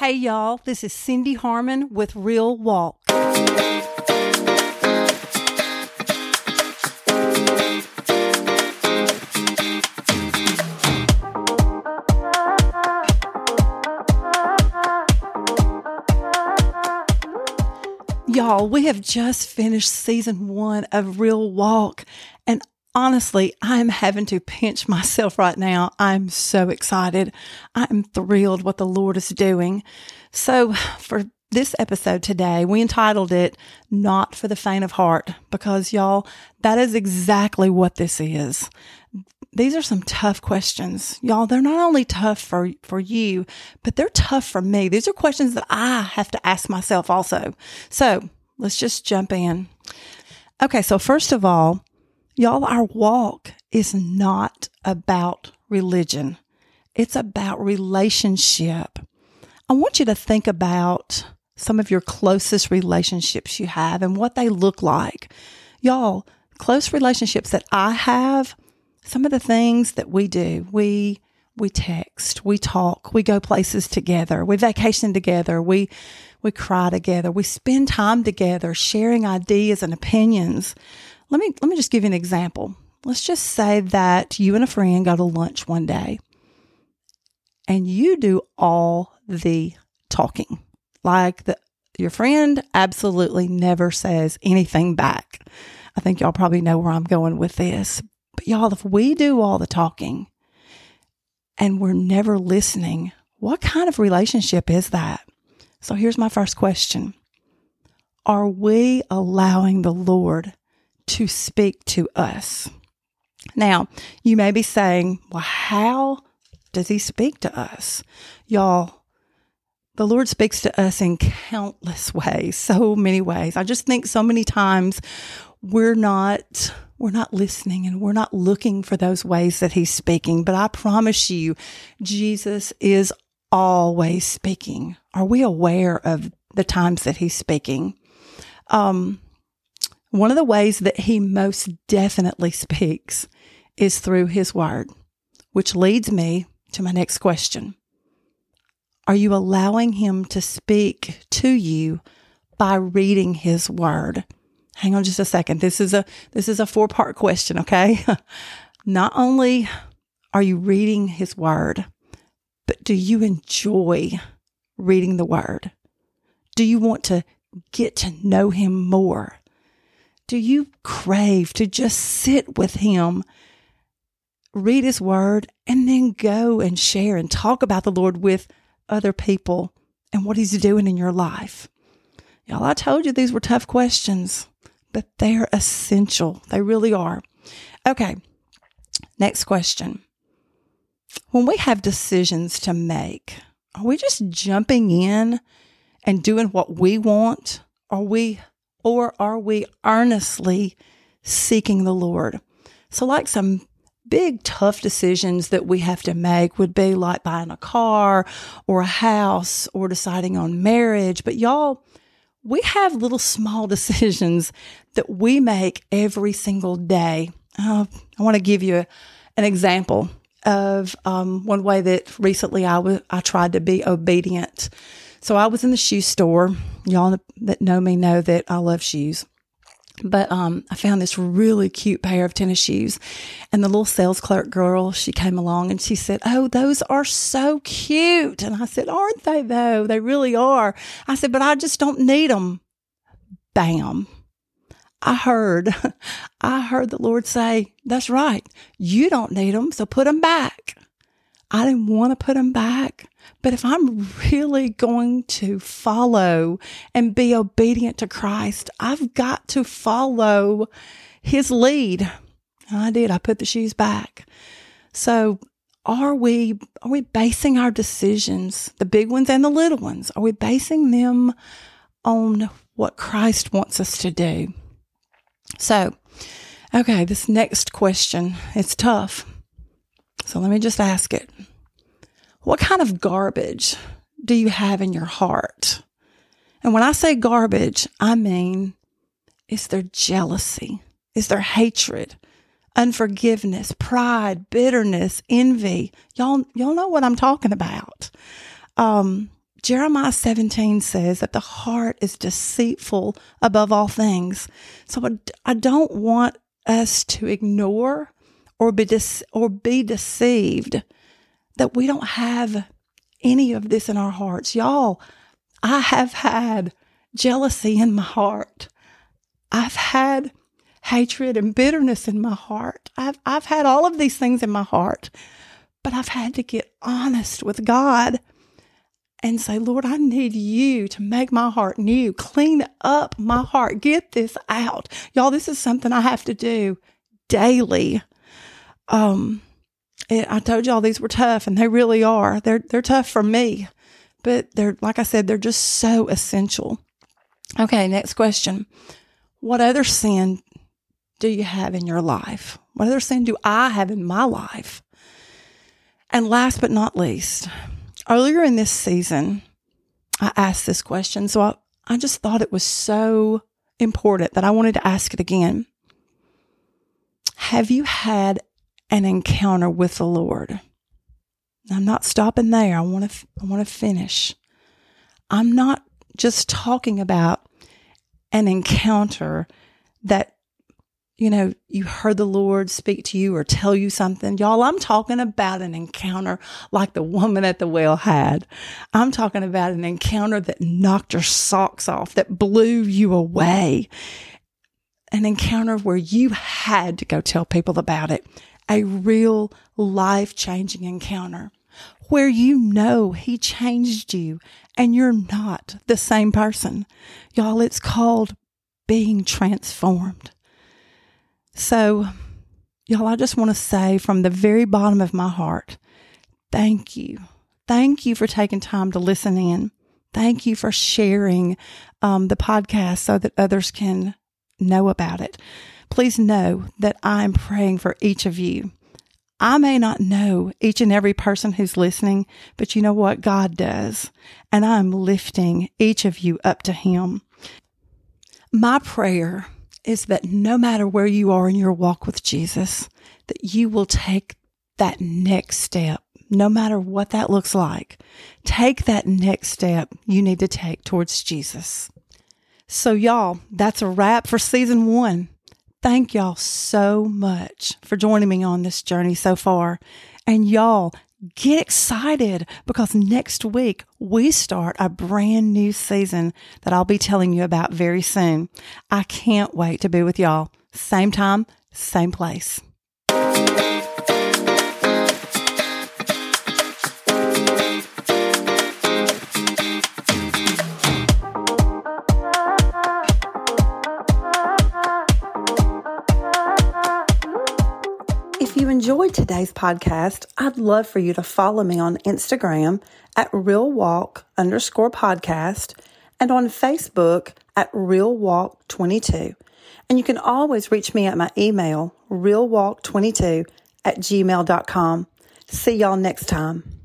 Hey, y'all, this is Cindy Harmon with Real Walk. Y'all, we have just finished season one of Real Walk, honestly, I'm having to pinch myself right now. I'm so excited. I'm thrilled what the Lord is doing. So, for this episode today, we entitled it Not for the Faint of Heart because, y'all, that is exactly what this is. These are some tough questions. Y'all, they're not only tough for, for you, but they're tough for me. These are questions that I have to ask myself also. So let's just jump in. Okay. So first of all, Y'all, our walk is not about religion. It's about relationship. I want you to think about some of your closest relationships you have and what they look like. Y'all, close relationships that I have, some of the things that we do, we we text, we talk, we go places together, we vacation together, we we cry together, we spend time together sharing ideas and opinions. Let me let me just give you an example. Let's just say that you and a friend go to lunch one day and you do all the talking. Like the your friend absolutely never says anything back. I think y'all probably know where I'm going with this. But y'all, if we do all the talking and we're never listening, what kind of relationship is that? So here's my first question. Are we allowing the Lord to speak to us. Now, you may be saying, well, how does he speak to us? Y'all, the Lord speaks to us in countless ways, so many ways. I just think so many times we're not we're not listening and we're not looking for those ways that he's speaking, but I promise you Jesus is always speaking. Are we aware of the times that he's speaking? Um one of the ways that he most definitely speaks is through his word, which leads me to my next question. Are you allowing him to speak to you by reading his word? Hang on just a second. This is a this is a four-part question, okay? Not only are you reading his word, but do you enjoy reading the word? Do you want to get to know him more? Do you crave to just sit with Him, read His Word, and then go and share and talk about the Lord with other people and what He's doing in your life? Y'all, I told you these were tough questions, but they're essential. They really are. Okay, next question. When we have decisions to make, are we just jumping in and doing what we want? Are we or are we earnestly seeking the Lord? So, like some big tough decisions that we have to make would be like buying a car or a house or deciding on marriage. But y'all, we have little small decisions that we make every single day. Uh, I want to give you an example of um, one way that recently I, w- I tried to be obedient so I was in the shoe store. Y'all that know me know that I love shoes. But um, I found this really cute pair of tennis shoes. And the little sales clerk girl, she came along and she said, Oh, those are so cute. And I said, Aren't they though? They really are. I said, But I just don't need them. Bam. I heard, I heard the Lord say, That's right. You don't need them. So put them back. I didn't want to put them back. But if I'm really going to follow and be obedient to Christ, I've got to follow his lead. And I did. I put the shoes back. So are we are we basing our decisions, the big ones and the little ones, are we basing them on what Christ wants us to do? So, okay, this next question, it's tough. So let me just ask it. What kind of garbage do you have in your heart? And when I say garbage, I mean, is there jealousy? Is there hatred? Unforgiveness, pride, bitterness, envy. Y'all, y'all know what I'm talking about. Um, Jeremiah 17 says that the heart is deceitful above all things. So I, I don't want us to ignore or be, de- or be deceived that we don't have any of this in our hearts. Y'all, I have had jealousy in my heart. I've had hatred and bitterness in my heart. I've, I've had all of these things in my heart, but I've had to get honest with God and say, Lord, I need you to make my heart new, clean up my heart, get this out. Y'all, this is something I have to do daily. Um, I told y'all these were tough and they really are. They're, they're tough for me, but they're, like I said, they're just so essential. Okay. Next question. What other sin do you have in your life? What other sin do I have in my life? And last but not least, earlier in this season, I asked this question. So I, I just thought it was so important that I wanted to ask it again. Have you had an encounter with the Lord? I'm not stopping there. I want to I want to finish. I'm not just talking about an encounter that you know, you heard the Lord speak to you or tell you something. Y'all, I'm talking about an encounter like the woman at the well had. I'm talking about an encounter that knocked your socks off, that blew you away. An encounter where you had to go tell people about it. A real life changing encounter where you know he changed you and you're not the same person. Y'all, it's called being transformed. So, y'all, I just want to say from the very bottom of my heart, thank you. Thank you for taking time to listen in. Thank you for sharing um, the podcast so that others can know about it. Please know that I'm praying for each of you. I may not know each and every person who's listening, but you know what? God does. And I'm lifting each of you up to Him. My prayer is that no matter where you are in your walk with Jesus, that you will take that next step, no matter what that looks like. Take that next step you need to take towards Jesus. So, y'all, that's a wrap for season one. Thank y'all so much for joining me on this journey so far. And y'all, Get excited because next week we start a brand new season that I'll be telling you about very soon. I can't wait to be with y'all. Same time, same place. Today's podcast, I'd love for you to follow me on Instagram at Real Walk underscore podcast and on Facebook at Real Walk 22. And you can always reach me at my email, realwalk22 at gmail.com. See y'all next time.